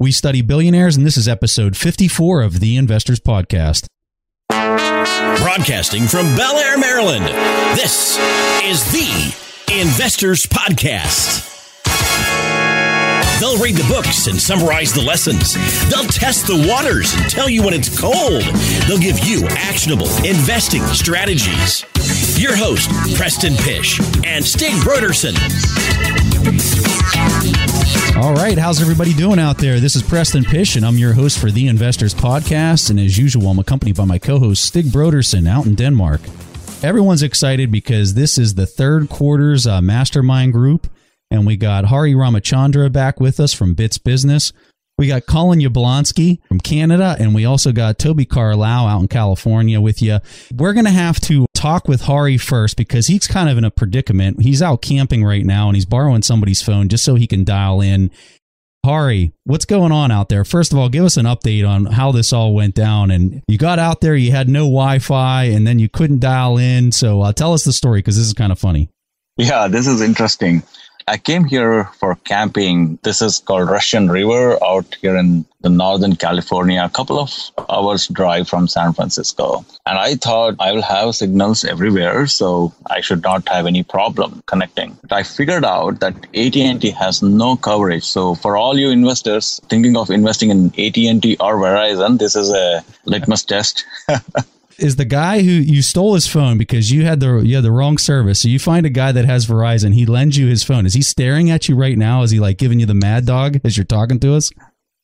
We study billionaires, and this is episode 54 of the Investors Podcast. Broadcasting from Bel Air, Maryland, this is the Investors Podcast. They'll read the books and summarize the lessons. They'll test the waters and tell you when it's cold. They'll give you actionable investing strategies. Your host, Preston Pish and Stig Brodersen. All right, how's everybody doing out there? This is Preston Pish, and I'm your host for the Investors Podcast. And as usual, I'm accompanied by my co-host Stig Brodersen out in Denmark. Everyone's excited because this is the third quarter's uh, mastermind group, and we got Hari Ramachandra back with us from Bits Business. We got Calin Yablonski from Canada, and we also got Toby Carlisle out in California with you. We're going to have to talk with Hari first because he's kind of in a predicament. He's out camping right now and he's borrowing somebody's phone just so he can dial in. Hari, what's going on out there? First of all, give us an update on how this all went down. And you got out there, you had no Wi Fi, and then you couldn't dial in. So uh, tell us the story because this is kind of funny. Yeah, this is interesting. I came here for camping. This is called Russian River out here in the Northern California, a couple of hours drive from San Francisco. And I thought I will have signals everywhere, so I should not have any problem connecting. But I figured out that AT&T has no coverage. So for all you investors thinking of investing in AT&T or Verizon, this is a litmus test. is the guy who you stole his phone because you had the you had the wrong service. So you find a guy that has Verizon. He lends you his phone. Is he staring at you right now? Is he like giving you the mad dog as you're talking to us?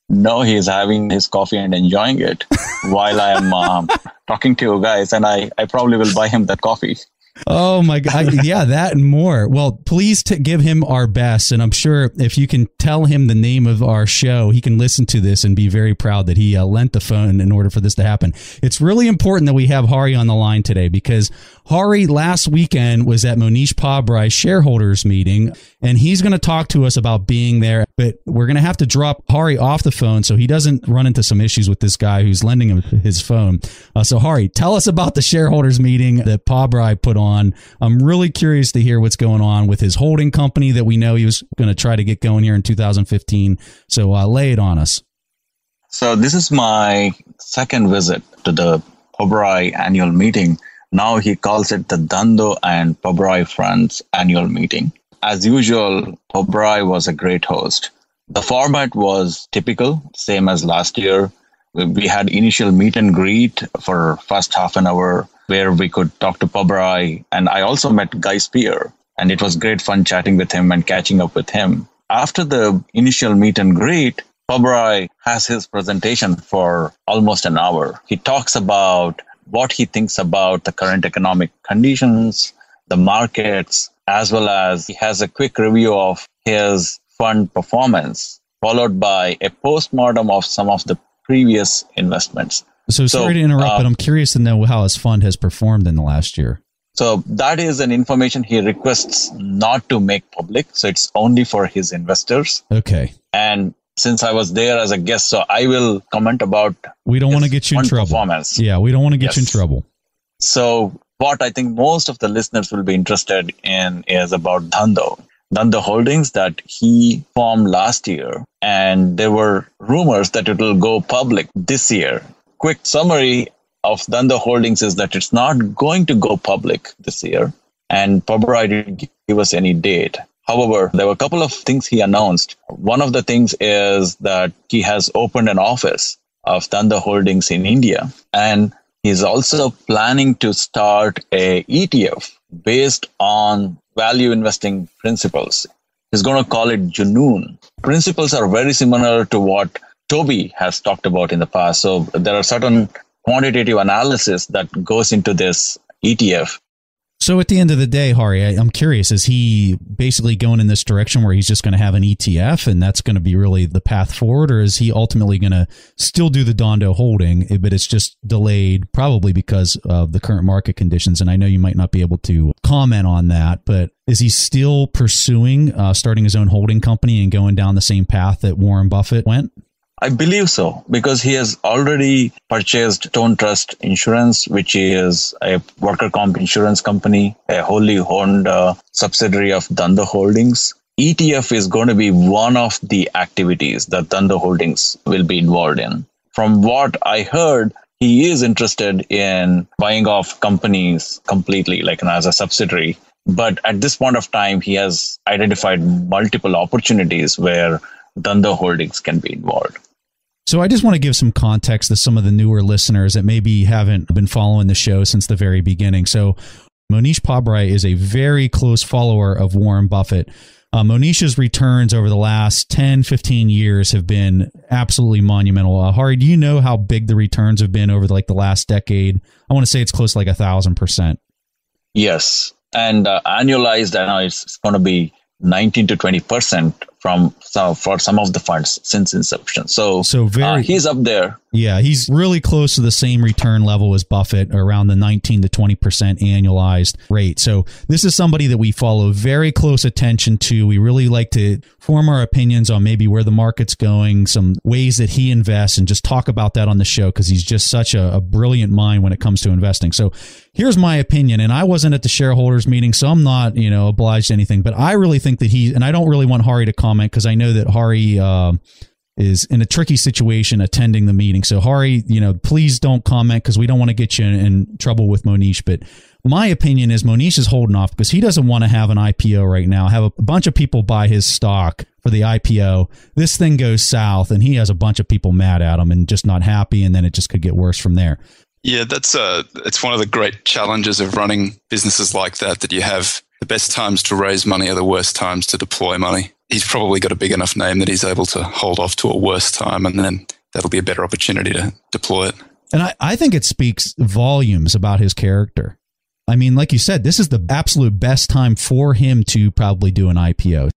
No, he's having his coffee and enjoying it while I'm um, talking to you guys, and I I probably will buy him that coffee. Oh my god, yeah, that and more. Well, please to give him our best, and I'm sure if you can tell him the name of our show, he can listen to this and be very proud that he uh, lent the phone in order for this to happen. It's really important that we have Hari on the line today because Hari last weekend was at Mohnish Pabrai shareholders meeting, and he's going to talk to us about being there. But we're going to have to drop Hari off the phone so he doesn't run into some issues with this guy who's lending him his phone. Uh, so Hari, tell us about the shareholders meeting that Pabrai put on. I'm really curious to hear what's going on with his holding company that we know he was going to try to get going here in 2015. So uh, lay it on us. So this is my second visit to the Pabrai annual meeting now he calls it the Dhandho and Pabrai Friends annual meeting. As usual, Pabrai was a great host. The format was typical, same as last year. We had initial meet and greet for first half an hour where we could talk to Pabrai. And I also met Guy Spier, and it was great fun chatting with him and catching up with him. After the initial meet and greet, Pabrai has his presentation for almost an hour. He talks about what he thinks about the current economic conditions, the markets, as well as he has a quick review of his fund performance, followed by a postmortem of some of the previous investments. So, sorry to interrupt, uh, but I'm curious to know how his fund has performed in the last year. So that is an information he requests not to make public. So it's only for his investors. Okay. And since I was there as a guest, so I will comment about. We don't want to get you in trouble. Performance. Yeah, we don't want to get yes. you in trouble. So what I think most of the listeners will be interested in is about Dhandho. Dhandho Holdings that he formed last year, and there were rumors that it will go public this year. Quick summary of Dhandho Holdings is that it's not going to go public this year, and Pabrai didn't give us any date. However, there were a couple of things he announced. One of the things is that he has opened an office of Dhandho Holdings in India. And he's also planning to start a ETF based on value investing principles. He's going to call it Junoon. Principles are very similar to what Toby has talked about in the past. So there are certain quantitative analysis that goes into this ETF so at the end of the day, Hari, I, am curious: is he basically going in this direction where he's just going to have an ETF, and that's going to be really the path forward, or is he ultimately going to still do the Dhandho holding, eh, but it's just delayed, probably because of the current market conditions? And I know you might not be able to comment on that, but is he still pursuing uh, starting his own holding company and going down the same path that Warren Buffett went? I believe so because he has already purchased Tone Trust Insurance, which is a worker comp insurance company, a wholly owned uh, subsidiary of Dhandho Holdings. ETF is going to be one of the activities that Dhandho Holdings will be involved in. From what I heard, he is interested in buying off companies completely, like as a subsidiary. But at this point of time, he has identified multiple opportunities where Dhandho Holdings can be involved. So I just want to give some context to some of the newer listeners that maybe haven't been following the show since the very beginning. So Mohnish Pabrai is a very close follower of Warren Buffett. Uh, Mohnish's returns over the last 10, 15 years have been absolutely monumental. Uh, Hari, do you know how big the returns have been over the, like the last decade? I want to say it's close to like a thousand percent. Yes. And uh, annualized, I know it's going to be 19 to 20 percent from so for some of the funds since inception. So, so very, uh, he's up there. Yeah, he's really close to the same return level as Buffett, around the 19 to 20 percent annualized rate. So this is somebody that we follow very close attention to. We really like to form our opinions on maybe where the market's going, some ways that he invests, and just talk about that on the show because he's just such a, a brilliant mind when it comes to investing. So here's my opinion, and I wasn't at the shareholders meeting, so I'm not you know obliged to anything, but I really think that he and I don't really want Hari to comment comment because I know that Hari uh, is in a tricky situation attending the meeting. So Hari, you know, please don't comment because we don't want to get you in, in, trouble with Mohnish. But my opinion is Mohnish is holding off because he doesn't want to have an IPO right now. Have a bunch of people buy his stock for the IPO. This thing goes south, and he has a bunch of people mad at him and just not happy, and then it just could get worse from there. Yeah, that's uh, it's one of the great challenges of running businesses like that. That you have the best times to raise money are the worst times to deploy money he's probably got a big enough name that he's able to hold off to a worse time, and then that'll be a better opportunity to deploy it. And I, I think it speaks volumes about his character. I mean, like you said, this is the absolute best time for him to probably do an IPO.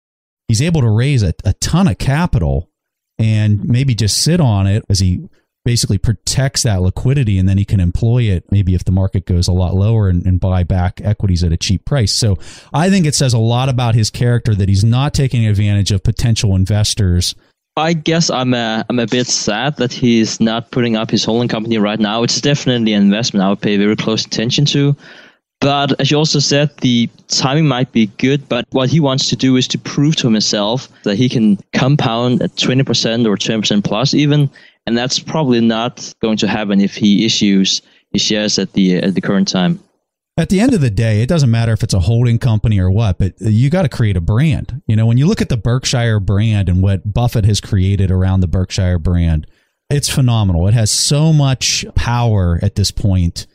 He's able to raise a, a ton of capital and maybe just sit on it as he basically protects that liquidity and then he can employ it maybe if the market goes a lot lower and, and, buy back equities at a cheap price. So I think it says a lot about his character that he's not taking advantage of potential investors. I guess I'm a, I'm a bit sad that he's not putting up his holding company right now. It's definitely an investment I would pay very close attention to. But as you also said, the timing might be good, but what he wants to do is to prove to himself that he can compound at 20% or 10% plus even and that's probably not going to happen if he issues his shares at the at the current time. At the end of the day, it doesn't matter if it's a holding company or what, but you got to create a brand. You know, when you look at the Berkshire brand and what Buffett has created around the Berkshire brand, it's phenomenal. It has so much power at this point.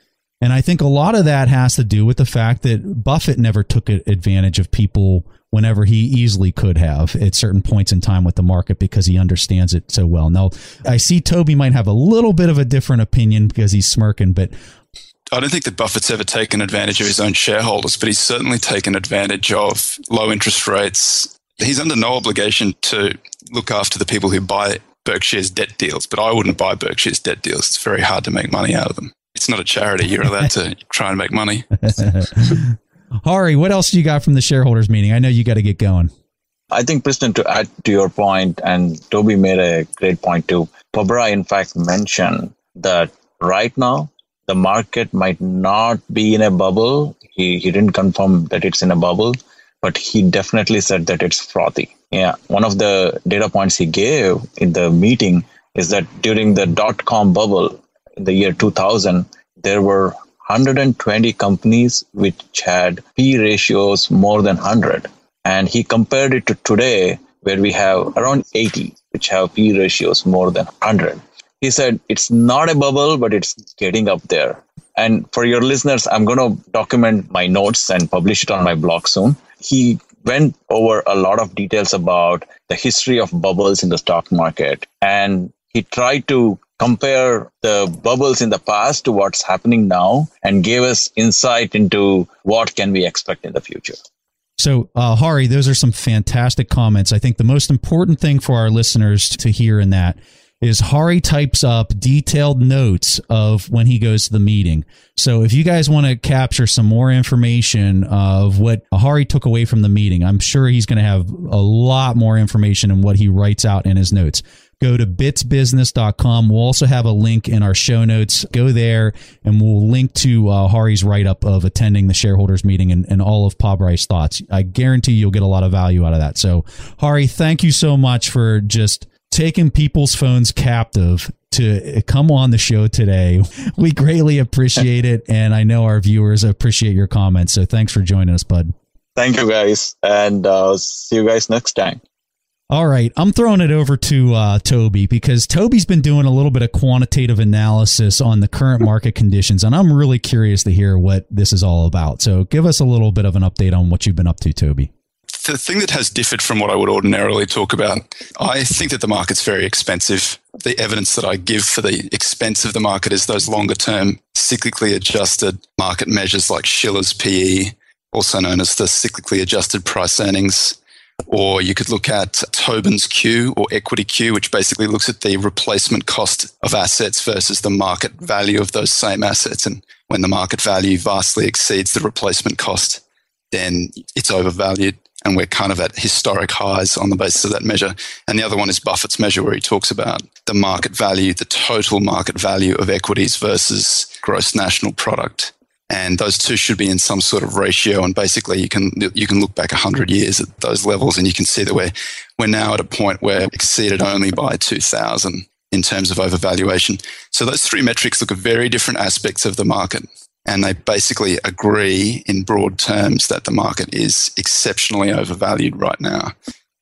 And I think a lot of that has to do with the fact that Buffett never took advantage of people whenever he easily could have at certain points in time with the market because he understands it so well. Now, I see Toby might have a little bit of a different opinion because he's smirking, but I don't think that Buffett's ever taken advantage of his own shareholders, but he's certainly taken advantage of low interest rates. He's under no obligation to look after the people who buy Berkshire's debt deals, but I wouldn't buy Berkshire's debt deals. It's very hard to make money out of them. It's not a charity. You're allowed to try and make money. Hari, what else do you got from the shareholders meeting? I know you got to get going. I think, Preston, to add to your point, and Toby made a great point too. Pabrai, in fact, mentioned that right now the market might not be in a bubble. He, he didn't confirm that it's in a bubble, but he definitely said that it's frothy. Yeah. One of the data points he gave in the meeting is that during the dot com bubble in the year 2000, there were 120 companies which had P ratios more than 100. And he compared it to today, where we have around 80 which have P ratios more than 100. He said it's not a bubble, but it's getting up there. And for your listeners, I'm going to document my notes and publish it on my blog soon. He went over a lot of details about the history of bubbles in the stock market. And he tried to compare the bubbles in the past to what's happening now and gave us insight into what can we expect in the future. So, uh, Hari, those are some fantastic comments. I think the most important thing for our listeners to hear in that is Hari types up detailed notes of when he goes to the meeting. So if you guys want to capture some more information of what Hari took away from the meeting, I'm sure he's going to have a lot more information in what he writes out in his notes go to bitsbusiness.com. We'll also have a link in our show notes. Go there and we'll link to uh, Hari's write up of attending the shareholders meeting and, and all of Pabrai's thoughts. I guarantee you'll get a lot of value out of that. So, Hari, thank you so much for just taking people's phones captive to come on the show today. We greatly appreciate it. And I know our viewers appreciate your comments. So thanks for joining us, bud. Thank you, guys. And uh, see you guys next time. All right, I'm throwing it over to uh, Toby because Toby's been doing a little bit of quantitative analysis on the current market conditions, and I'm really curious to hear what this is all about. So, give us a little bit of an update on what you've been up to, Toby. The thing that has differed from what I would ordinarily talk about, I think that the market's very expensive. The evidence that I give for the expense of the market is those longer term, cyclically adjusted market measures like Shiller's PE, also known as the cyclically adjusted price earnings or you could look at Tobin's Q or equity Q, which basically looks at the replacement cost of assets versus the market value of those same assets. And when the market value vastly exceeds the replacement cost, then it's overvalued. And we're kind of at historic highs on the basis of that measure. And the other one is Buffett's measure, where he talks about the market value, the total market value of equities versus gross national product and those two should be in some sort of ratio. And basically, you can you can look back hundred years at those levels, and you can see that we're we're now at a point where exceeded only by two thousand in terms of overvaluation. So those three metrics look at very different aspects of the market, and they basically agree in broad terms that the market is exceptionally overvalued right now.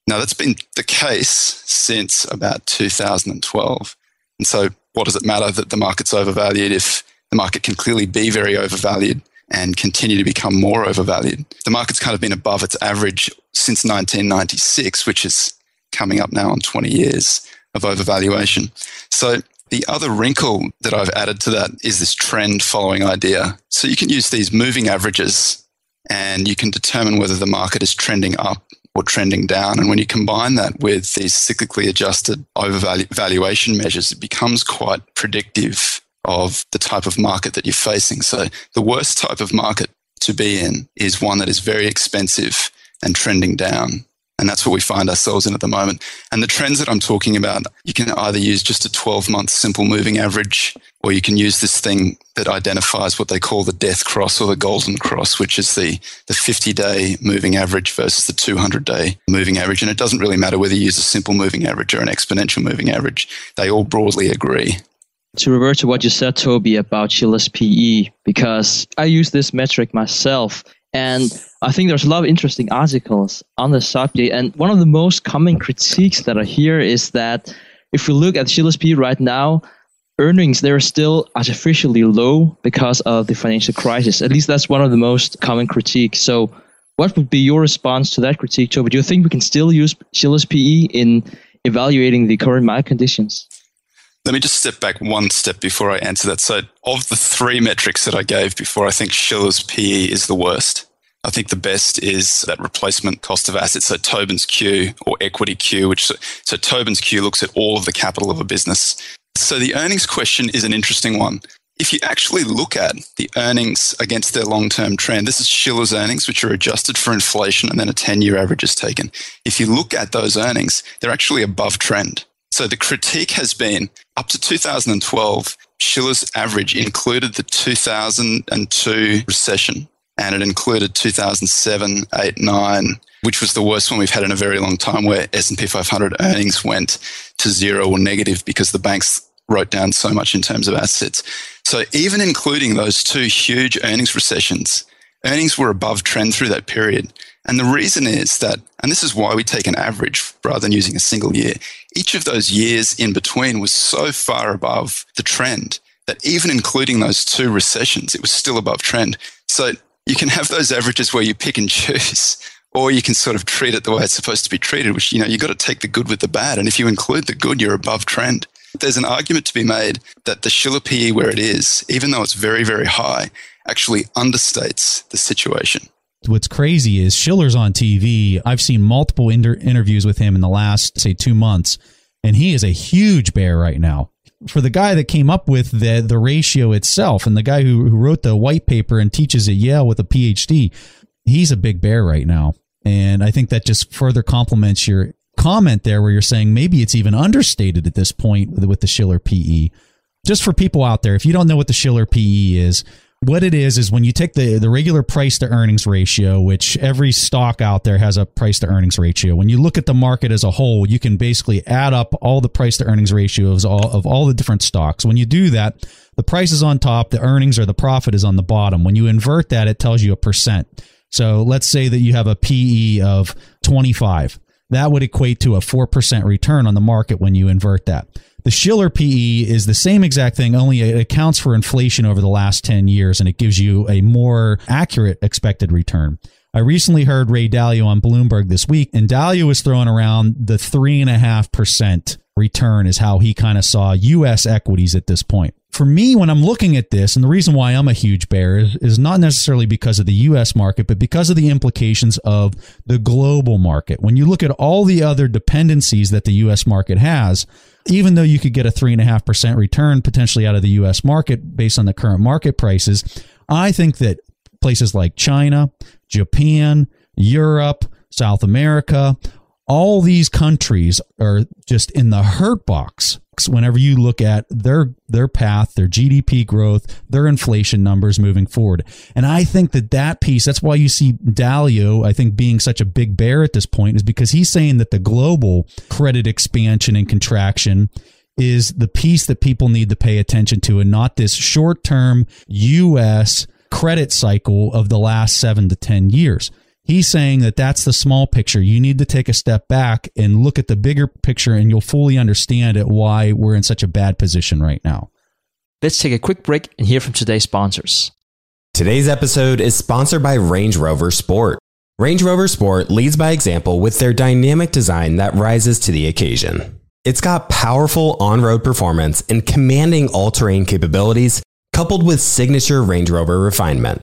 Now that's been the case since about 2012, and so what does it matter that the market's overvalued if the market can clearly be very overvalued and continue to become more overvalued. The market's kind of been above its average since 1996, which is coming up now on 20 years of overvaluation. So the other wrinkle that I've added to that is this trend following idea. So you can use these moving averages and you can determine whether the market is trending up or trending down. And when you combine that with these cyclically adjusted overvaluation measures, it becomes quite predictive of the type of market that you're facing. So the worst type of market to be in is one that is very expensive and trending down. And that's what we find ourselves in at the moment. And the trends that I'm talking about, you can either use just a 12 month simple moving average, or you can use this thing that identifies what they call the death cross or the golden cross, which is the, the 50 day moving average versus the 200 day moving average. And it doesn't really matter whether you use a simple moving average or an exponential moving average. They all broadly agree to revert to what you said, Toby, about Shiller's PE, because I use this metric myself. And I think there's a lot of interesting articles on the subject. And one of the most common critiques that I hear is that if we look at Shiller's PE right now, earnings they're still artificially low because of the financial crisis. At least that's one of the most common critiques. So what would be your response to that critique, Toby? Do you think we can still use Shiller's PE in evaluating the current market conditions? Let me just step back one step before I answer that. So, of the three metrics that I gave before, I think Shiller's PE is the worst. I think the best is that replacement cost of assets. So Tobin's Q or equity Q, which so Tobin's Q looks at all of the capital of a business. So the earnings question is an interesting one. If you actually look at the earnings against their long term trend, this is Shiller's earnings, which are adjusted for inflation and then a 10 year average is taken. If you look at those earnings, they're actually above trend. So the critique has been up to 2012, Shiller's average included the 2002 recession and it included 2007, 8, 9, which was the worst one we've had in a very long time where S&P 500 earnings went to zero or negative because the banks wrote down so much in terms of assets. So even including those two huge earnings recessions, earnings were above trend through that period. And the reason is that, and this is why we take an average rather than using a single year, each of those years in between was so far above the trend that even including those two recessions, it was still above trend. So you can have those averages where you pick and choose, or you can sort of treat it the way it's supposed to be treated, which, you know, you've got to take the good with the bad. And if you include the good, you're above trend. There's an argument to be made that the Shiller PE where it is, even though it's very, very high, actually understates the situation what's crazy is Shiller's on TV. I've seen multiple inter- interviews with him in the last, say, two months, and he is a huge bear right now. For the guy that came up with the the ratio itself, and the guy who, who wrote the white paper and teaches at Yale with a PhD, he's a big bear right now. And I think that just further complements your comment there where you're saying maybe it's even understated at this point with the Shiller PE. Just for people out there, if you don't know what the Shiller PE is, what it is is when you take the the regular price to earnings ratio which every stock out there has a price to earnings ratio. When you look at the market as a whole you can basically add up all the price to earnings ratios all, of all the different stocks. When you do that the price is on top the earnings or the profit is on the bottom. When you invert that it tells you a percent. So let's say that you have a PE of 25 that would equate to a 4% return on the market when you invert that the Shiller PE is the same exact thing, only it accounts for inflation over the last 10 years and it gives you a more accurate expected return. I recently heard Ray Dalio on Bloomberg this week, and Dalio was throwing around the 3.5% return, is how he kind of saw U.S. equities at this point. For me, when I'm looking at this, and the reason why I'm a huge bear is, is not necessarily because of the U.S. market, but because of the implications of the global market. When you look at all the other dependencies that the U.S. market has, even though you could get a 3.5% return potentially out of the US market based on the current market prices, I think that places like China, Japan, Europe, South America, all these countries are just in the hurt box whenever you look at their their path, their GDP growth, their inflation numbers moving forward. And I think that that piece, that's why you see Dalio, I think being such a big bear at this point is because he's saying that the global credit expansion and contraction is the piece that people need to pay attention to and not this short-term US credit cycle of the last 7 to 10 years. He's saying that that's the small picture. You need to take a step back and look at the bigger picture, and you'll fully understand it why we're in such a bad position right now. Let's take a quick break and hear from today's sponsors. Today's episode is sponsored by Range Rover Sport. Range Rover Sport leads by example with their dynamic design that rises to the occasion. It's got powerful on road performance and commanding all terrain capabilities, coupled with signature Range Rover refinement.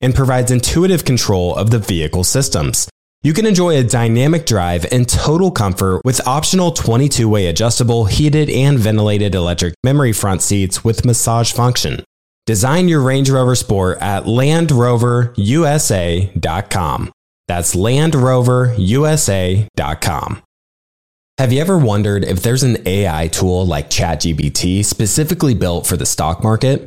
and provides intuitive control of the vehicle systems. You can enjoy a dynamic drive and total comfort with optional 22 way adjustable, heated, and ventilated electric memory front seats with massage function. Design your Range Rover Sport at LandRoverUSA.com. That's LandRoverUSA.com. Have you ever wondered if there's an AI tool like ChatGPT specifically built for the stock market?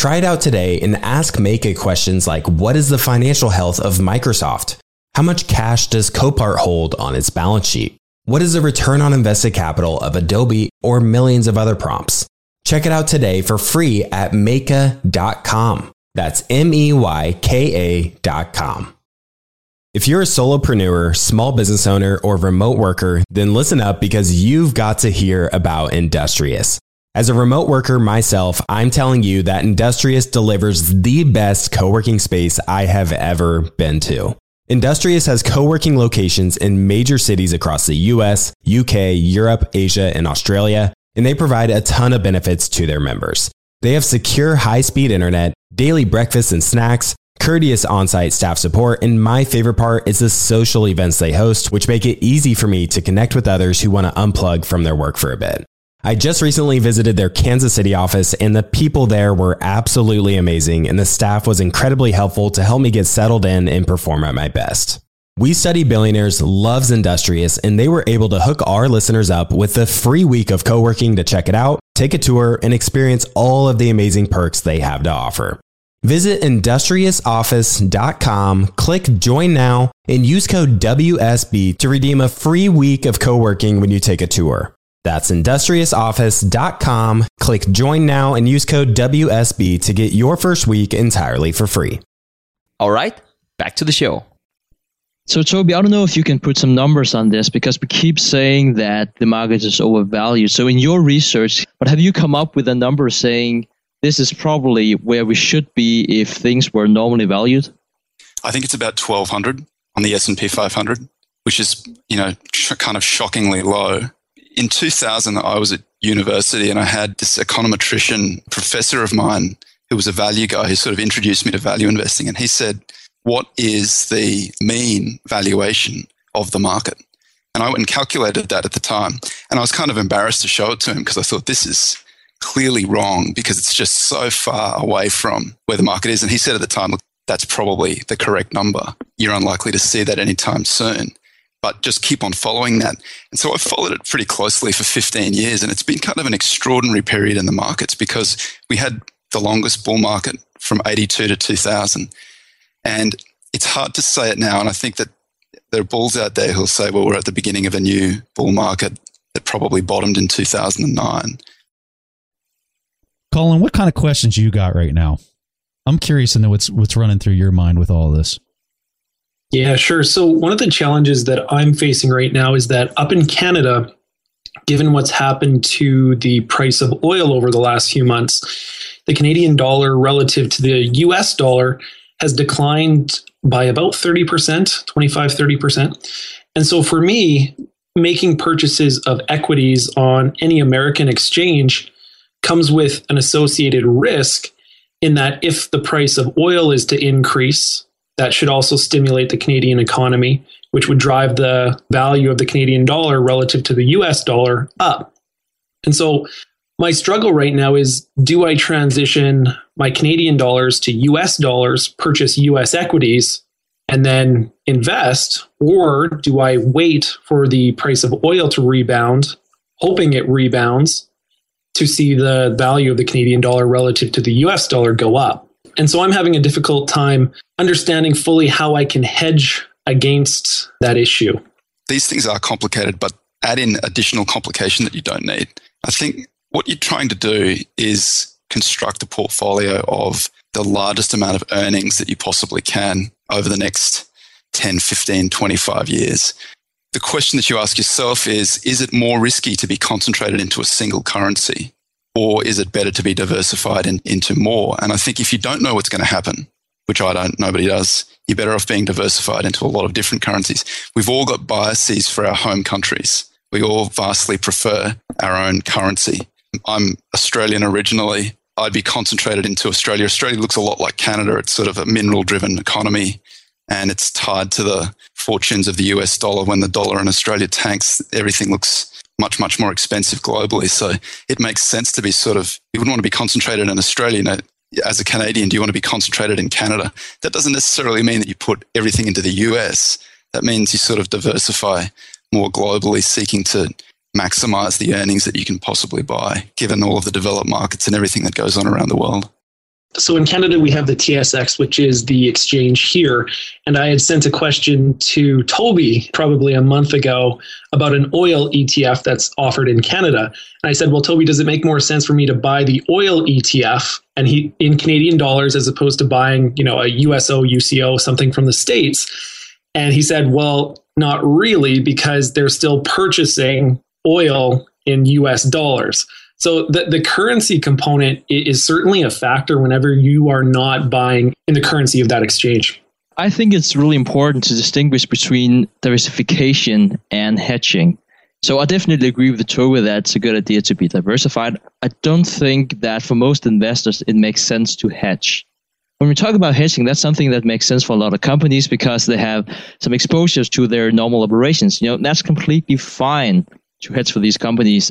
Try it out today and ask Meyka questions like What is the financial health of Microsoft? How much cash does Copart hold on its balance sheet? What is the return on invested capital of Adobe or millions of other prompts? Check it out today for free at Meyka.com. That's M E Y K A.com. If you're a solopreneur, small business owner, or remote worker, then listen up because you've got to hear about Industrious. As a remote worker myself, I'm telling you that Industrious delivers the best co working space I have ever been to. Industrious has co working locations in major cities across the US, UK, Europe, Asia, and Australia, and they provide a ton of benefits to their members. They have secure high speed internet, daily breakfast and snacks, courteous on-site staff support, and my favorite part is the social events they host, which make it easy for me to connect with others who want to unplug from their work for a bit. I just recently visited their Kansas City office and the people there were absolutely amazing and the staff was incredibly helpful to help me get settled in and perform at my best. We Study Billionaires loves Industrious and they were able to hook our listeners up with a free week of co-working to check it out, take a tour, and experience all of the amazing perks they have to offer. Visit industriousoffice.com, click join now, and use code WSB to redeem a free week of co working when you take a tour. That's industriousoffice.com. Click join now and use code WSB to get your first week entirely for free. All right, back to the show. So, Toby, I don't know if you can put some numbers on this because we keep saying that the market is overvalued. So, in your research, but have you come up with a number saying this is probably where we should be if things were normally valued? I think it's about 1200 on the S&P 500, which is, you know, sh- kind of shockingly low. In 2000, I was at university and I had this econometrician professor of mine who was a value guy who sort of introduced me to value investing. And he said, what is the mean valuation of the market? And I went and calculated that at the time. And I was kind of embarrassed to show it to him because I thought this is clearly wrong because it's just so far away from where the market is. And he said at the time, look, that's probably the correct number. You're unlikely to see that anytime soon, but just keep on following that. And so I followed it pretty closely for 15 years. And it's been kind of an extraordinary period in the markets because we had the longest bull market from 82 to 2000. And it's hard to say it now. And I think that there are bulls out there who'll say, well, we're at the beginning of a new bull market that probably bottomed in 2009. Calin, what kind of questions you got right now? I'm curious to know what's what's running through your mind with all this. Yeah, sure. So one of the challenges that I'm facing right now is that up in Canada, given what's happened to the price of oil over the last few months, the Canadian dollar relative to the US dollar has declined by about 30%, 25, 30%. And so for me, making purchases of equities on any American exchange comes with an associated risk in that if the price of oil is to increase, that should also stimulate the Canadian economy, which would drive the value of the Canadian dollar relative to the US dollar up. And so my struggle right now is do I transition my Canadian dollars to US dollars, purchase US equities, and then invest? Or do I wait for the price of oil to rebound, hoping it rebounds, to see the value of the Canadian dollar relative to the US dollar go up. And so I'm having a difficult time understanding fully how I can hedge against that issue. These things are complicated, but add in additional complication that you don't need. I think what you're trying to do is construct a portfolio of the largest amount of earnings that you possibly can over the next 10, 15, 25 years the question that you ask yourself is is it more risky to be concentrated into a single currency or is it better to be diversified in, into more? And i think if you don't know what's going to happen which i don't nobody does you're better off being diversified into a lot of different currencies. We've all got biases for our home countries. We all vastly prefer our own currency. I'm australian originally. I'd be concentrated into australia. Australia looks a lot like canada. It's sort of a mineral driven economy and it's tied to the fortunes of the US dollar. When the dollar in Australia tanks, everything looks much, much more expensive globally. So it makes sense to be sort of, you wouldn't want to be concentrated in Australia. You know, as a Canadian, do you want to be concentrated in Canada? That doesn't necessarily mean that you put everything into the US. That means you sort of diversify more globally, seeking to maximize the earnings that you can possibly buy, given all of the developed markets and everything that goes on around the world so in Canada, we have the TSX, which is the exchange here. And I had sent a question to Toby probably a month ago about an oil ETF that's offered in Canada. And I said, well, Toby, does it make more sense for me to buy the oil ETF and he in Canadian dollars as opposed to buying, you know, a USO, UCO, something from the States? And he said, well, not really, because they're still purchasing oil in US dollars. So the, the currency component is certainly a factor whenever you are not buying in the currency of that exchange. I think it's really important to distinguish between diversification and hedging. So I definitely agree with the Toby that it's a good idea to be diversified. I don't think that for most investors it makes sense to hedge. When we talk about hedging, that's something that makes sense for a lot of companies because they have some exposures to their normal operations. You know, that's completely fine to hedge for these companies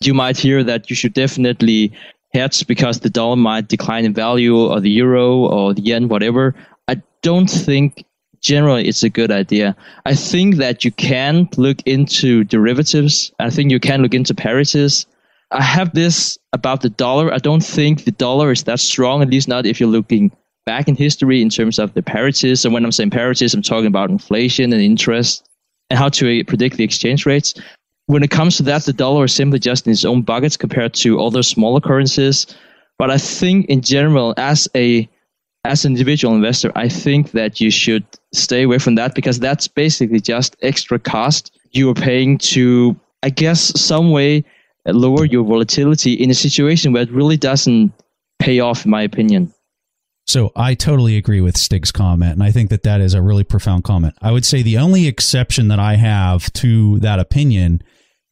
you might hear that you should definitely hedge because the dollar might decline in value or the euro or the yen, whatever. I don't think generally it's a good idea. I think that you can look into derivatives. I think you can look into parities. I have this about the dollar. I don't think the dollar is that strong, at least not if you're looking back in history in terms of the parities. And when I'm saying parities, I'm talking about inflation and interest and how to predict the exchange rates. When it comes to that, the dollar is simply just in its own buckets compared to other smaller currencies. But I think in general, as a as an individual investor, I think that you should stay away from that because that's basically just extra cost you are paying to, I guess, some way lower your volatility in a situation where it really doesn't pay off, in my opinion. So I totally agree with Stig's comment, and I think that that is a really profound comment. I would say the only exception that I have to that opinion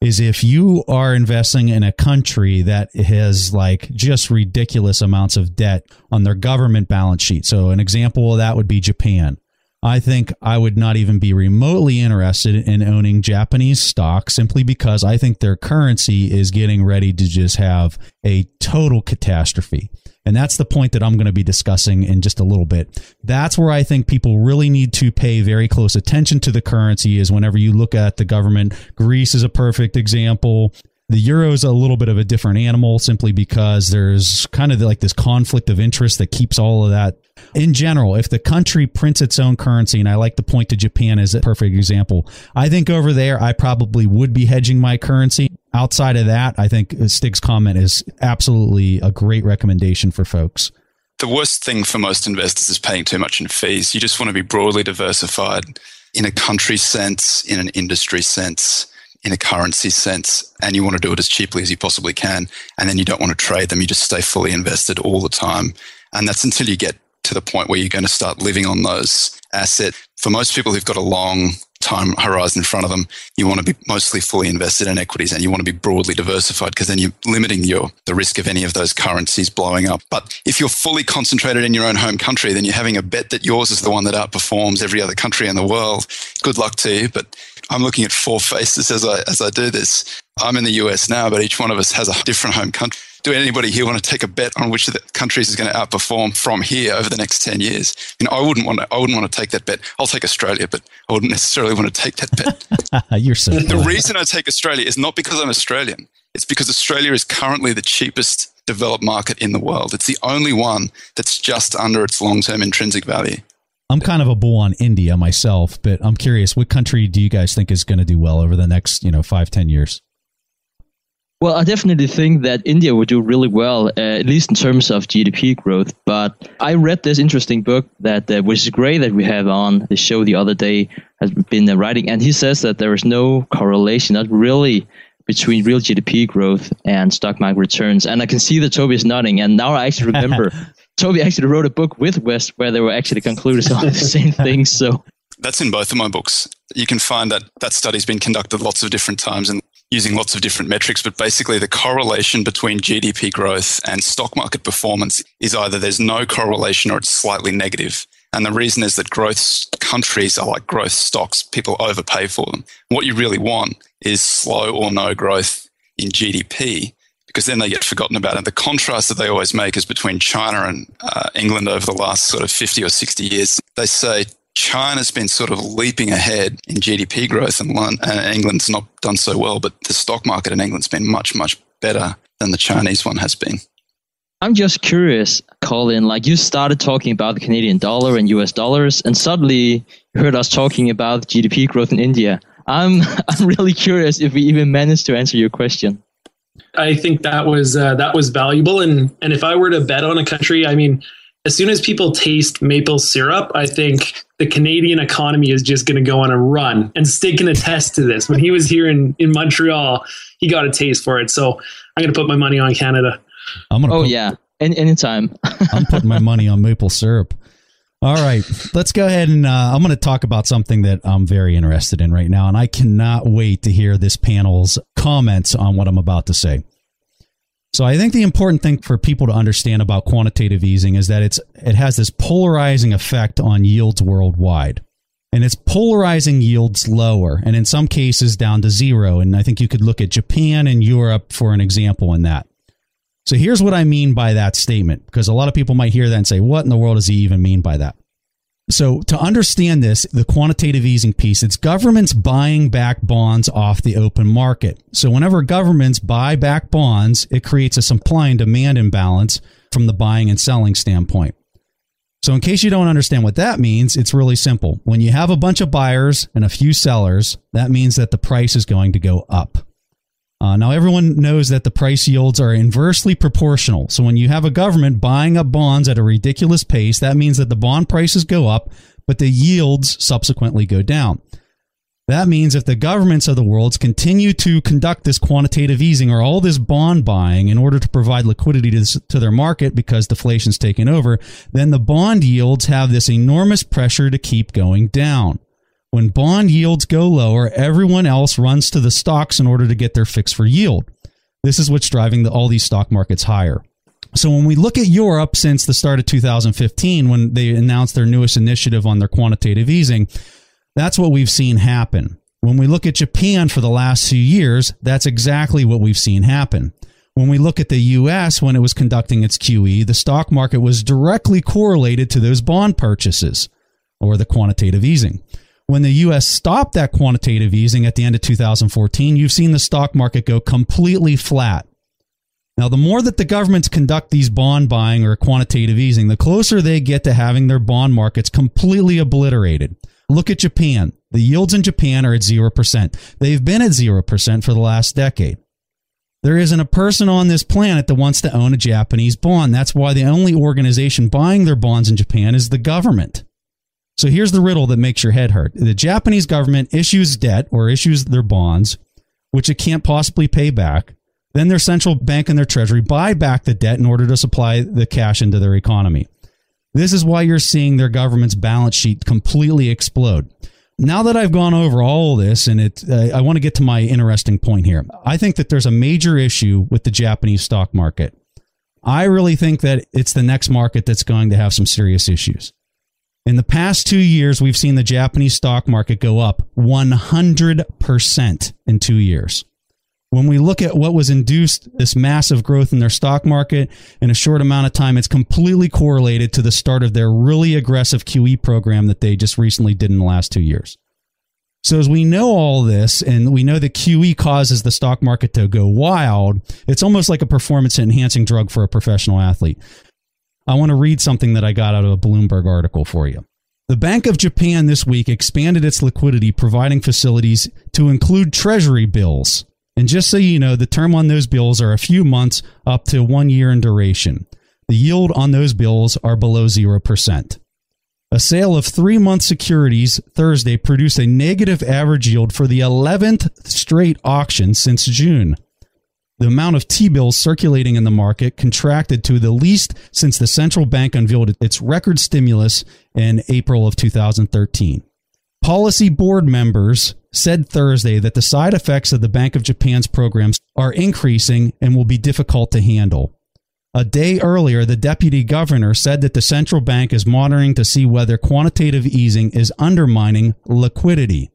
is if you are investing in a country that has like just ridiculous amounts of debt on their government balance sheet. So an example of that would be Japan. I think I would not even be remotely interested in owning Japanese stock simply because I think their currency is getting ready to just have a total catastrophe. And that's the point that I'm going to be discussing in just a little bit. That's where I think people really need to pay very close attention to the currency is whenever you look at the government. Greece is a perfect example. The euro is a little bit of a different animal simply because there's kind of like this conflict of interest that keeps all of that. In general, if the country prints its own currency, and I like to point to Japan as a perfect example, I think over there I probably would be hedging my currency. Outside of that, I think Stig's comment is absolutely a great recommendation for folks. The worst thing for most investors is paying too much in fees. You just want to be broadly diversified in a country sense, in an industry sense in a currency sense and you want to do it as cheaply as you possibly can and then you don't want to trade them you just stay fully invested all the time. And that's until you get to the point where you're going to start living on those assets for most people who've got a long time horizon in front of them you want to be mostly fully invested in equities and you want to be broadly diversified because then you're limiting your the risk of any of those currencies blowing up. But if you're fully concentrated in your own home country then you're having a bet that yours is the one that outperforms every other country in the world. Good luck to you but I'm looking at four faces as I as I do this. I'm in the US now, but each one of us has a different home country. Do anybody here want to take a bet on which of the countries is going to outperform from here over the next ten years? You know, I wouldn't want to. I wouldn't want to take that bet. I'll take Australia, but I wouldn't necessarily want to take that bet. You're so. The reason I take Australia is not because I'm Australian. It's because Australia is currently the cheapest developed market in the world. It's the only one that's just under its long-term intrinsic value. I'm kind of a bull on India myself, but I'm curious, what country do you guys think is going to do well over the next, you know, five, ten years? Well, I definitely think that India would do really well, uh, at least in terms of GDP growth. But I read this interesting book that, uh, which is great that we have on the show the other day, has been uh, writing, and he says that there is no correlation, not really, between real GDP growth and stock market returns. And I can see that Toby is nodding, and now I actually remember Toby actually wrote a book with Wes where they were actually concluded on the same things. So that's in both of my books. You can find that that study's been conducted lots of different times and using lots of different metrics, but basically the correlation between GDP growth and stock market performance is either there's no correlation or it's slightly negative. And the reason is that growth countries are like growth stocks. People overpay for them. What you really want is slow or no growth in GDP because then they get forgotten about. And the contrast that they always make is between China and uh, England over the last sort of 50 or 60 years. They say China's been sort of leaping ahead in GDP growth and, and England's not done so well, but the stock market in England's been much, much better than the Chinese one has been. I'm just curious, Calin. Like you started talking about the Canadian dollar and US dollars, and suddenly you heard us talking about GDP growth in India. I'm I'm really curious if we even managed to answer your question. I think that was uh, that was valuable. And and if I were to bet on a country, I mean, as soon as people taste maple syrup, I think the Canadian economy is just going to go on a run. And Stig can attest to this. When he was here in in Montreal, he got a taste for it. So I'm going to put my money on Canada. I'm gonna. Oh put, yeah, Any, anytime. I'm putting my money on maple syrup. All right, let's go ahead and uh, I'm going to talk about something that I'm very interested in right now, and I cannot wait to hear this panel's comments on what I'm about to say. So I think the important thing for people to understand about quantitative easing is that it's it has this polarizing effect on yields worldwide. And it's polarizing yields lower and in some cases down to zero. And I think you could look at Japan and Europe for an example in that. So here's what I mean by that statement, because a lot of people might hear that and say, what in the world does he even mean by that? So to understand this, the quantitative easing piece, it's governments buying back bonds off the open market. So whenever governments buy back bonds, it creates a supply and demand imbalance from the buying and selling standpoint. So in case you don't understand what that means, it's really simple. When you have a bunch of buyers and a few sellers, that means that the price is going to go up. Uh, now, everyone knows that the price yields are inversely proportional. So, when you have a government buying up bonds at a ridiculous pace, that means that the bond prices go up, but the yields subsequently go down. That means if the governments of the world continue to conduct this quantitative easing or all this bond buying in order to provide liquidity to, to their market because deflation's taken over, then the bond yields have this enormous pressure to keep going down. When bond yields go lower, everyone else runs to the stocks in order to get their fix for yield. This is what's driving the, all these stock markets higher. So when we look at Europe since the start of 2015, when they announced their newest initiative on their quantitative easing, that's what we've seen happen. When we look at Japan for the last few years, that's exactly what we've seen happen. When we look at the US when it was conducting its QE, the stock market was directly correlated to those bond purchases or the quantitative easing. When the US stopped that quantitative easing at the end of 2014, you've seen the stock market go completely flat. Now, the more that the governments conduct these bond buying or quantitative easing, the closer they get to having their bond markets completely obliterated. Look at Japan. The yields in Japan are at 0%. They've been at 0% for the last decade. There isn't a person on this planet that wants to own a Japanese bond. That's why the only organization buying their bonds in Japan is the government. So here's the riddle that makes your head hurt. The Japanese government issues debt or issues their bonds, which it can't possibly pay back. Then their central bank and their treasury buy back the debt in order to supply the cash into their economy. This is why you're seeing their government's balance sheet completely explode. Now that I've gone over all this, and it, uh, I want to get to my interesting point here. I think that there's a major issue with the Japanese stock market. I really think that it's the next market that's going to have some serious issues. In the past two years, we've seen the Japanese stock market go up 100% in two years when we look at what was induced this massive growth in their stock market in a short amount of time, it's completely correlated to the start of their really aggressive QE program that they just recently did in the last two years. So as we know all this and we know that QE causes the stock market to go wild, it's almost like a performance enhancing drug for a professional athlete. I want to read something that I got out of a Bloomberg article for you. The Bank of Japan this week expanded its liquidity providing facilities to include treasury bills and just so you know, the term on those bills are a few months up to one year in duration. The yield on those bills are below 0%. A sale of three month securities Thursday produced a negative average yield for the 11th straight auction since June. The amount of T bills circulating in the market contracted to the least since the central bank unveiled its record stimulus in April of 2013. Policy board members said Thursday that the side effects of the Bank of Japan's programs are increasing and will be difficult to handle. A day earlier, the deputy governor said that the central bank is monitoring to see whether quantitative easing is undermining liquidity.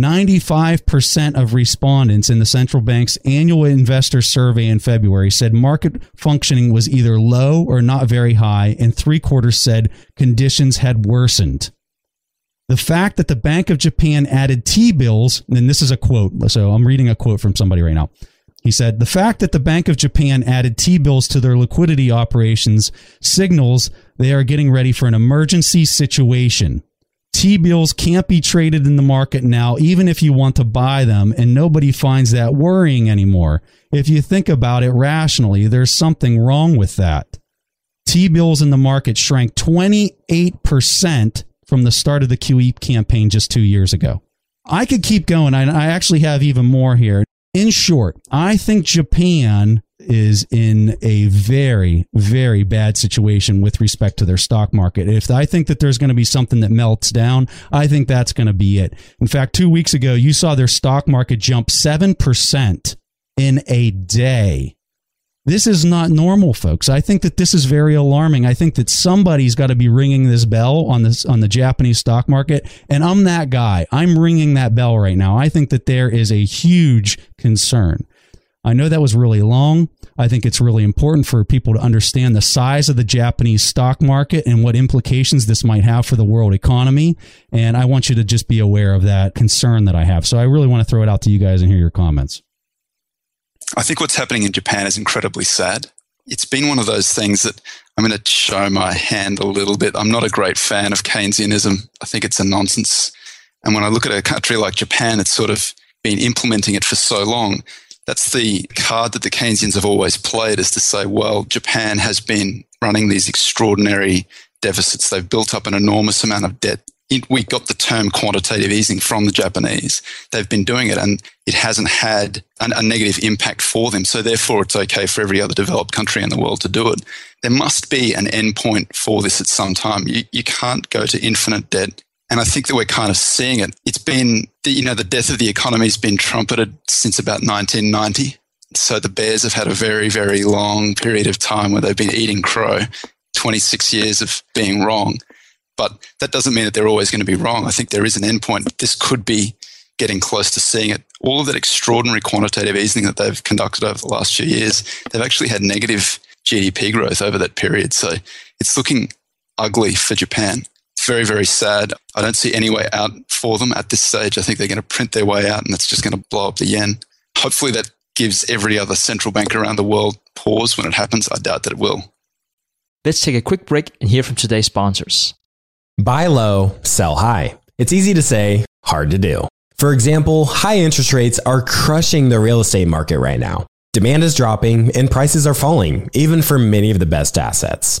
95% of respondents in the central bank's annual investor survey in February said market functioning was either low or not very high, and three quarters said conditions had worsened. The fact that the Bank of Japan added T bills, and this is a quote, so I'm reading a quote from somebody right now. He said, The fact that the Bank of Japan added T bills to their liquidity operations signals they are getting ready for an emergency situation. T bills can't be traded in the market now, even if you want to buy them, and nobody finds that worrying anymore. If you think about it rationally, there's something wrong with that. T bills in the market shrank 28% from the start of the QE campaign just two years ago. I could keep going. I, I actually have even more here. In short, I think Japan is in a very, very bad situation with respect to their stock market. If I think that there's going to be something that melts down, I think that's going to be it. In fact, two weeks ago, you saw their stock market jump 7% in a day. This is not normal, folks. I think that this is very alarming. I think that somebody's got to be ringing this bell on this on the Japanese stock market, and I'm that guy. I'm ringing that bell right now. I think that there is a huge concern. I know that was really long. I think it's really important for people to understand the size of the Japanese stock market and what implications this might have for the world economy. And I want you to just be aware of that concern that I have. So I really want to throw it out to you guys and hear your comments. I think what's happening in Japan is incredibly sad. It's been one of those things that I'm going to show my hand a little bit. I'm not a great fan of Keynesianism. I think it's a nonsense. And when I look at a country like Japan, it's sort of been implementing it for so long. That's the card that the Keynesians have always played is to say, well, Japan has been running these extraordinary deficits. They've built up an enormous amount of debt. We got the term quantitative easing from the Japanese. They've been doing it and it hasn't had an, a negative impact for them. So therefore, it's okay for every other developed country in the world to do it. There must be an endpoint for this at some time. You, you can't go to infinite debt and I think that we're kind of seeing it. It's been, you know, the death of the economy has been trumpeted since about 1990. So the Bears have had a very, very long period of time where they've been eating crow, 26 years of being wrong. But that doesn't mean that they're always going to be wrong. I think there is an endpoint. This could be getting close to seeing it. All of that extraordinary quantitative easing that they've conducted over the last few years, they've actually had negative GDP growth over that period. So it's looking ugly for Japan very, very sad. I don't see any way out for them at this stage. I think they're going to print their way out and that's just going to blow up the yen. Hopefully, that gives every other central bank around the world pause when it happens. I doubt that it will. Let's take a quick break and hear from today's sponsors. Buy low, sell high. It's easy to say, hard to do. For example, high interest rates are crushing the real estate market right now. Demand is dropping and prices are falling, even for many of the best assets.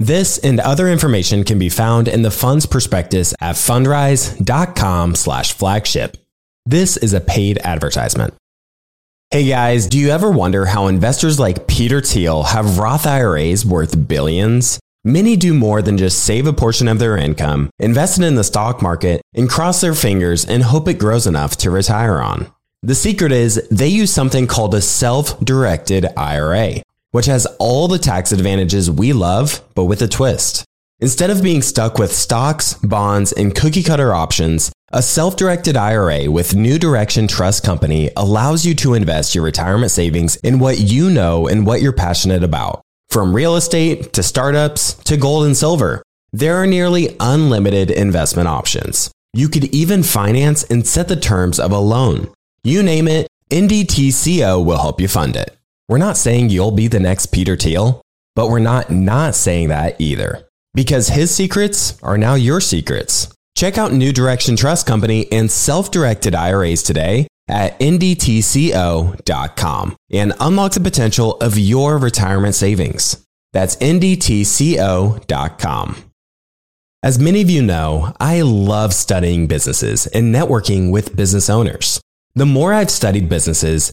This and other information can be found in the fund's prospectus at fundrise.com slash flagship. This is a paid advertisement. Hey guys, do you ever wonder how investors like Peter Thiel have Roth IRAs worth billions? Many do more than just save a portion of their income, invest it in the stock market, and cross their fingers and hope it grows enough to retire on. The secret is they use something called a self directed IRA which has all the tax advantages we love, but with a twist. Instead of being stuck with stocks, bonds, and cookie cutter options, a self directed IRA with New Direction Trust Company allows you to invest your retirement savings in what you know and what you're passionate about. From real estate to startups to gold and silver, there are nearly unlimited investment options. You could even finance and set the terms of a loan. You name it, NDTCO will help you fund it. We're not saying you'll be the next Peter Thiel, but we're not not saying that either. Because his secrets are now your secrets. Check out New Direction Trust Company and self directed IRAs today at ndtco.com and unlock the potential of your retirement savings. That's ndtco.com. As many of you know, I love studying businesses and networking with business owners. The more I've studied businesses,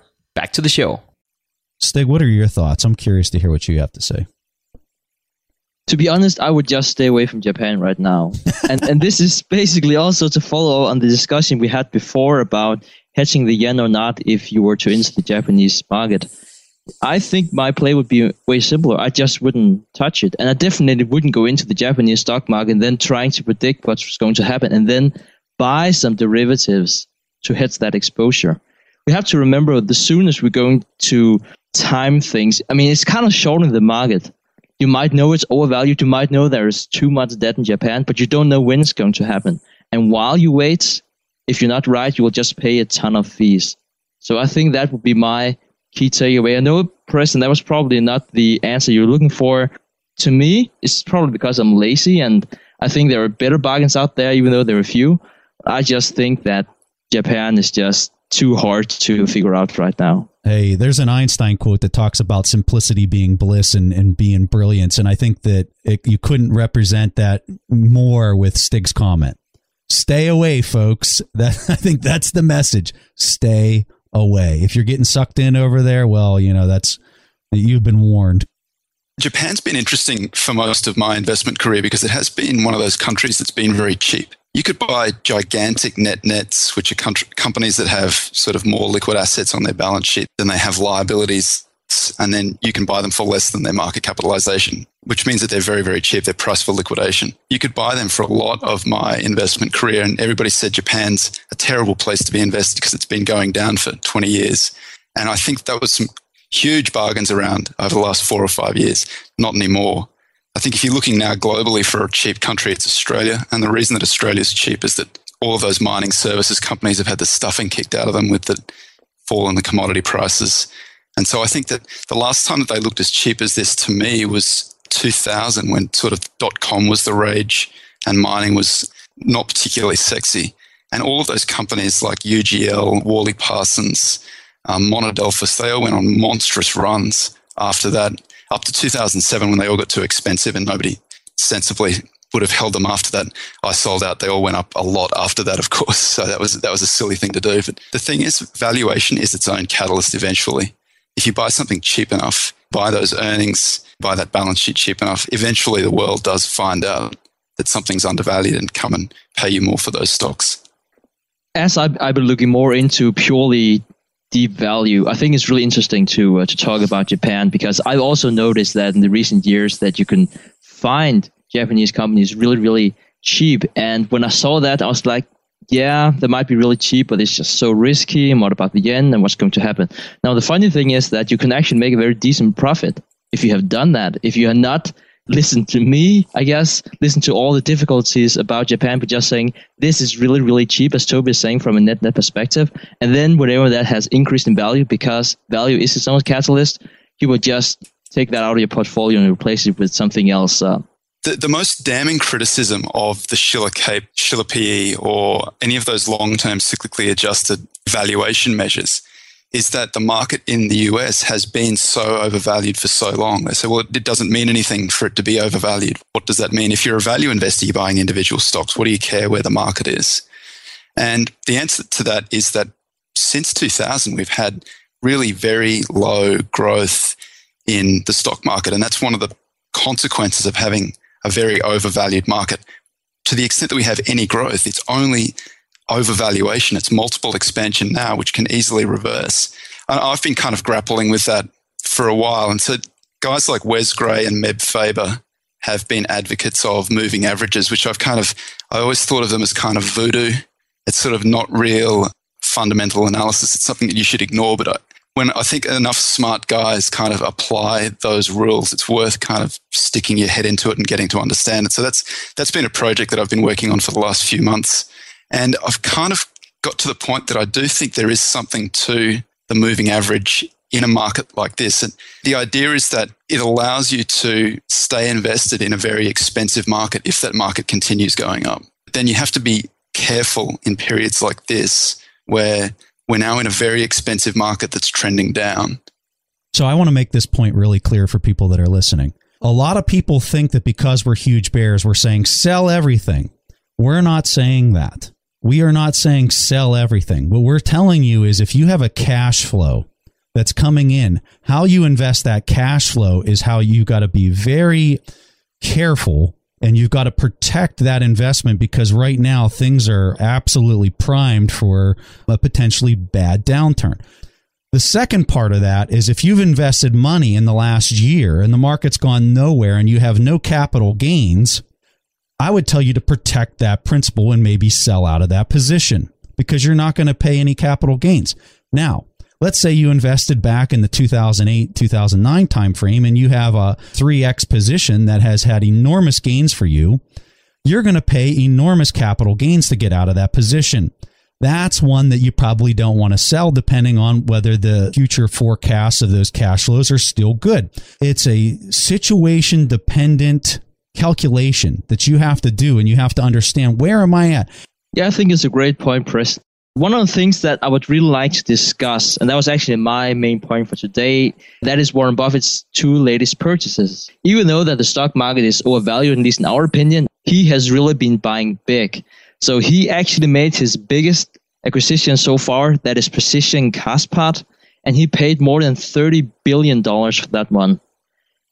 back to the show. Stig, what are your thoughts? I'm curious to hear what you have to say. To be honest, I would just stay away from Japan right now. and and this is basically also to follow on the discussion we had before about hedging the yen or not if you were to enter the Japanese market. I think my play would be way simpler. I just wouldn't touch it. And I definitely wouldn't go into the Japanese stock market and then trying to predict what's going to happen and then buy some derivatives to hedge that exposure. We have to remember the soonest we're going to time things, I mean, it's kind of shortening the market. You might know it's overvalued. You might know there's too much debt in Japan, but you don't know when it's going to happen. And while you wait, if you're not right, you will just pay a ton of fees. So I think that would be my key takeaway. I know, Preston, that was probably not the answer you're looking for. To me, it's probably because I'm lazy and I think there are better bargains out there, even though there are few. I just think that Japan is just too hard to figure out right now. Hey, there's an Einstein quote that talks about simplicity being bliss and, and being brilliance. And I think that it, you couldn't represent that more with Stig's comment. Stay away, folks. That I think that's the message. Stay away. If you're getting sucked in over there, well, you know, that's you've been warned. Japan's been interesting for most of my investment career because it has been one of those countries that's been very cheap. You could buy gigantic net nets, which are companies that have sort of more liquid assets on their balance sheet than they have liabilities. And then you can buy them for less than their market capitalization, which means that they're very, very cheap. They're priced for liquidation. You could buy them for a lot of my investment career. And everybody said Japan's a terrible place to be invested because it's been going down for 20 years. And I think that was some huge bargains around over the last four or five years. Not anymore. I think if you're looking now globally for a cheap country, it's Australia. And the reason that Australia is cheap is that all of those mining services companies have had the stuffing kicked out of them with the fall in the commodity prices. And so I think that the last time that they looked as cheap as this to me was 2000 when sort of dot com was the rage and mining was not particularly sexy. And all of those companies like UGL, Worley Parsons, um, Monadelphous, they all went on monstrous runs after that up to 2007 when they all got too expensive and nobody sensibly would have held them after that. I sold out. They all went up a lot after that, of course. So that was that was a silly thing to do. But the thing is, valuation is its own catalyst. Eventually, if you buy something cheap enough, buy those earnings, buy that balance sheet cheap enough, eventually the world does find out that something's undervalued and come and pay you more for those stocks. As I've, I've been looking more into purely deep value. I think it's really interesting to uh, to talk about Japan because I've also noticed that in the recent years that you can find Japanese companies really really cheap. And when I saw that, I was like, yeah, they might be really cheap, but it's just so risky. And what about the yen and what's going to happen? Now the funny thing is that you can actually make a very decent profit if you have done that. If you are not listen to me, I guess, listen to all the difficulties about Japan, but just saying this is really, really cheap, as Toby is saying from a net net perspective. And then whatever that has increased in value, because value is its own catalyst, you would just take that out of your portfolio and replace it with something else. Uh, the, the most damning criticism of the Shiller CAPE, Shiller PE, or any of those long term cyclically adjusted valuation measures is that the market in the US has been so overvalued for so long. They say, well, it doesn't mean anything for it to be overvalued. What does that mean? If you're a value investor, you're buying individual stocks. What do you care where the market is? And the answer to that is that since 2000, we've had really very low growth in the stock market. And that's one of the consequences of having a very overvalued market. To the extent that we have any growth, it's only overvaluation. It's multiple expansion now, which can easily reverse. And I've been kind of grappling with that for a while. And so guys like Wes Gray and Meb Faber have been advocates of moving averages, which I've kind of, I always thought of them as kind of voodoo. It's sort of not real fundamental analysis. It's something that you should ignore. But I, when I think enough smart guys kind of apply those rules, it's worth kind of sticking your head into it and getting to understand it. So that's that's been a project that I've been working on for the last few months. And I've kind of got to the point that I do think there is something to the moving average in a market like this. And the idea is that it allows you to stay invested in a very expensive market if that market continues going up. Then you have to be careful in periods like this where we're now in a very expensive market that's trending down. So I want to make this point really clear for people that are listening. A lot of people think that because we're huge bears, we're saying sell everything. We're not saying that. We are not saying sell everything. What we're telling you is if you have a cash flow that's coming in, how you invest that cash flow is how you got to be very careful and you've got to protect that investment because right now things are absolutely primed for a potentially bad downturn. The second part of that is if you've invested money in the last year and the market's gone nowhere and you have no capital gains, I would tell you to protect that principal and maybe sell out of that position because you're not going to pay any capital gains. Now, let's say you invested back in the 2008 2009 timeframe and you have a 3x position that has had enormous gains for you. You're going to pay enormous capital gains to get out of that position. That's one that you probably don't want to sell depending on whether the future forecasts of those cash flows are still good. It's a situation dependent calculation that you have to do and you have to understand where am i at yeah, I think it's a great point, Chris. One of the things that I would really like to discuss, and that was actually my main point for today, that is Warren Buffett's two latest purchases. Even though that the stock market is overvalued, at least in our opinion, he has really been buying big. So he actually made his biggest acquisition so far, that is Precision Castparts, and he paid more than $30 billion for that one.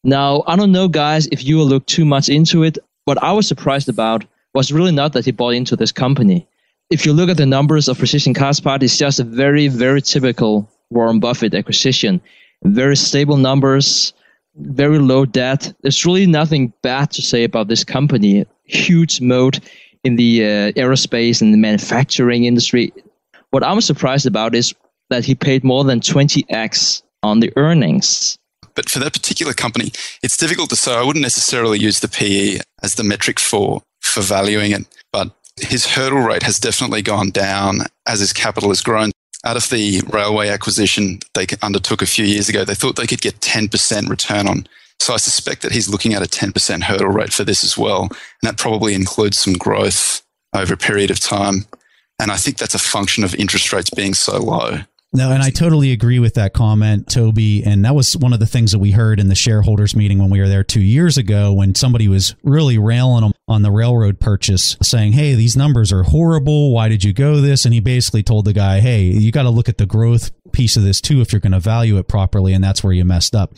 Now, I don't know, guys, if you will look too much into it. What I was surprised about was really not that he bought into this company. If you look at the numbers of Precision Castparts, it's just a very, very typical Warren Buffett acquisition. Very stable numbers, very low debt. There's really nothing bad to say about this company. Huge moat in the uh, aerospace and the manufacturing industry. What I'm surprised about is that he paid more than 20x on the earnings. But for that particular company, it's difficult to say. I wouldn't necessarily use the PE as the metric for for valuing it, but his hurdle rate has definitely gone down as his capital has grown. Out of the railway acquisition they undertook a few years ago, they thought they could get 10% return on. So I suspect that he's looking at a 10% hurdle rate for this as well. And that probably includes some growth over a period of time. And I think that's a function of interest rates being so low. No, and I totally agree with that comment, Toby. And that was one of the things that we heard in the shareholders meeting when we were there two years ago when somebody was really railing him on the railroad purchase, saying, Hey, these numbers are horrible. Why did you go this? And he basically told the guy, Hey, you got to look at the growth piece of this too if you're going to value it properly. And that's where you messed up.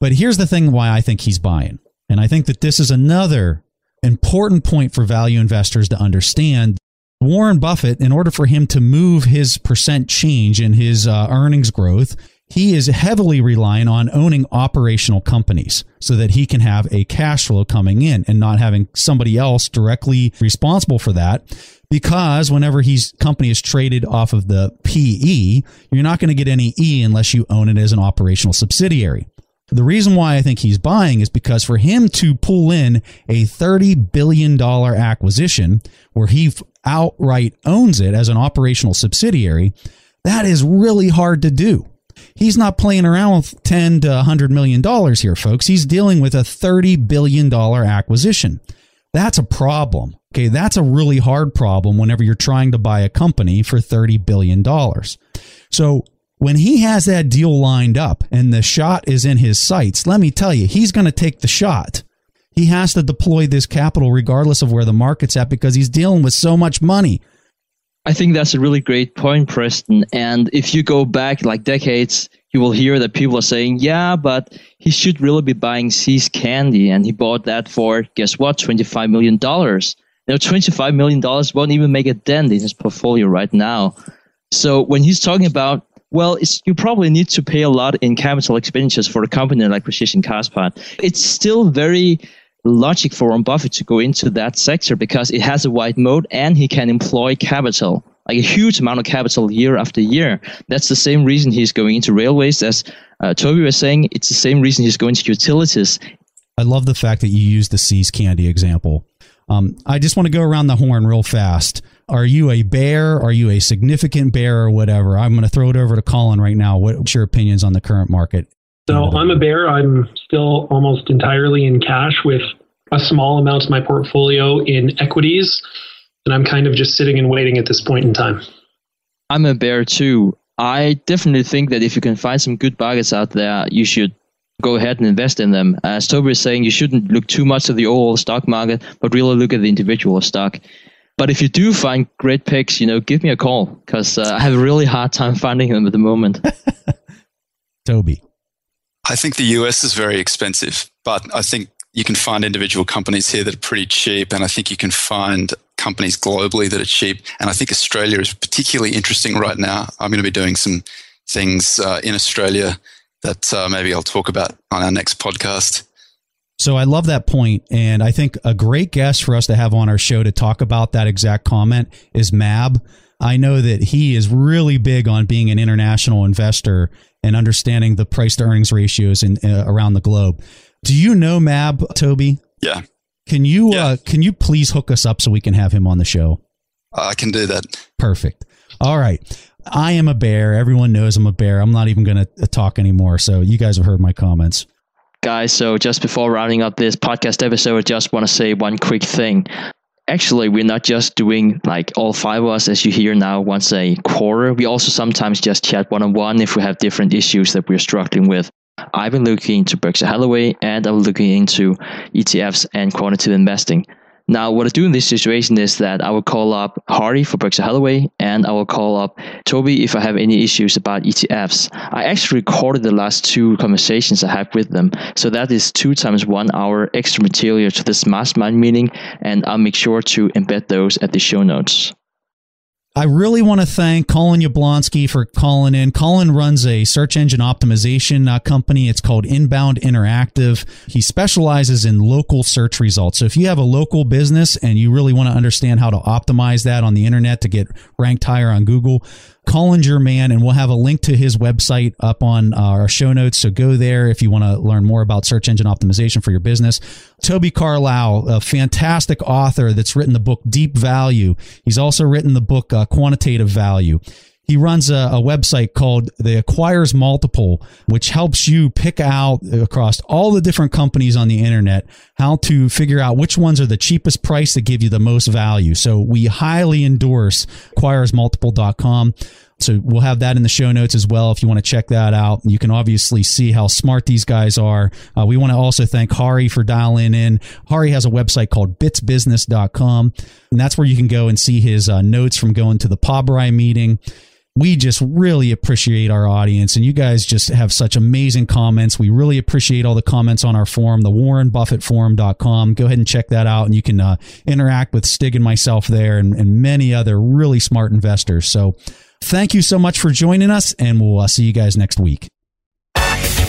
But here's the thing why I think he's buying. And I think that this is another important point for value investors to understand Warren Buffett, in order for him to move his percent change in his uh, earnings growth, he is heavily relying on owning operational companies so that he can have a cash flow coming in and not having somebody else directly responsible for that. Because whenever his company is traded off of the PE, you're not going to get any E unless you own it as an operational subsidiary. The reason why I think he's buying is because for him to pull in a $30 billion acquisition where he outright owns it as an operational subsidiary, that is really hard to do. He's not playing around with 10 to 100 million dollars here, folks. He's dealing with a 30 billion dollar acquisition. That's a problem. Okay, that's a really hard problem whenever you're trying to buy a company for 30 billion dollars. So, when he has that deal lined up and the shot is in his sights, let me tell you, he's going to take the shot. He has to deploy this capital regardless of where the market's at because he's dealing with so much money. I think that's a really great point, Preston. And if you go back like decades, you will hear that people are saying, yeah, but he should really be buying See's Candy. And he bought that for, guess what, $25 million. Now, $25 million won't even make a dent in his portfolio right now. So when he's talking about, well, you probably need to pay a lot in capital expenditures for a company like Precision Castparts, it's still very logic for Warren Buffett to go into that sector because it has a wide moat and he can employ capital, like a huge amount of capital year after year. That's the same reason he's going into railways. As uh, Toby was saying, it's the same reason he's going to utilities. I love the fact that you used the See's Candy example. Um, I just want to go around the horn real fast. Are you a bear? Are you a significant bear or whatever? I'm going to throw it over to Calin right now. What's your opinions on the current market? So I'm a bear. I'm still almost entirely in cash with a small amount of my portfolio in equities. And I'm kind of just sitting and waiting at this point in time. I'm a bear too. I definitely think that if you can find some good bargains out there, you should go ahead and invest in them. As Toby is saying, you shouldn't look too much at the overall stock market, but really look at the individual stock. But if you do find great picks, you know, give me a call because uh, I have a really hard time finding them at the moment. Toby. I think the US is very expensive, but I think you can find individual companies here that are pretty cheap. And I think you can find companies globally that are cheap. And I think Australia is particularly interesting right now. I'm going to be doing some things uh, in Australia that uh, maybe I'll talk about on our next podcast. So I love that point, and I think a great guest for us to have on our show to talk about that exact comment is Meb. I know that he is really big on being an international investor and understanding the price to earnings ratios in uh, around the globe. Do you know Meb, Toby? Yeah. Can you yeah. uh, can you please hook us up so we can have him on the show? I can do that. Perfect. All right. I am a bear. Everyone knows I'm a bear. I'm not even going to talk anymore. So you guys have heard my comments. Guys, so just before rounding up this podcast episode, I just want to say one quick thing. Actually, we're not just doing like all five of us as you hear now once a quarter. We also sometimes just chat one on one if we have different issues that we're struggling with. I've been looking into Berkshire Hathaway and I'm looking into ETFs and quantitative investing. Now, what I do in this situation is that I will call up Hari for Berkshire Hathaway and I will call up Toby if I have any issues about ETFs. I actually recorded the last two conversations I had with them. So that is two times one hour extra material to this mastermind meeting, and I'll make sure to embed those at the show notes. I really want to thank Calin Yablonski for calling in. Calin runs a search engine optimization uh, company. It's called Inbound Interactive. He specializes in local search results. So if you have a local business and you really want to understand how to optimize that on the internet to get ranked higher on Google, Calin's your man, and we'll have a link to his website up on uh, our show notes. So go there if you want to learn more about search engine optimization for your business. Toby Carlisle, a fantastic author that's written the book Deep Value. He's also written the book uh, Quantitative Value. He runs a, a, website called the Acquirer's Multiple, which helps you pick out across all the different companies on the internet how to figure out which ones are the cheapest price to give you the most value. So we highly endorse acquirersmultiple.com. So we'll have that in the show notes as well if you want to check that out. You can obviously see how smart these guys are. Uh, we want to also thank Hari for dialing in. Hari has a website called bitsbusiness.com, and that's where you can go and see his uh, notes from going to the Pabrai meeting we just really appreciate our audience and you guys just have such amazing comments. We really appreciate all the comments on our forum the warrenbuffettforum.com go ahead and check that out and you can uh, interact with stig and myself there and, and, many other really smart investors. So thank you so much for joining us and we'll uh, see you guys next week